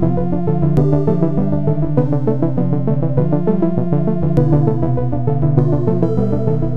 Música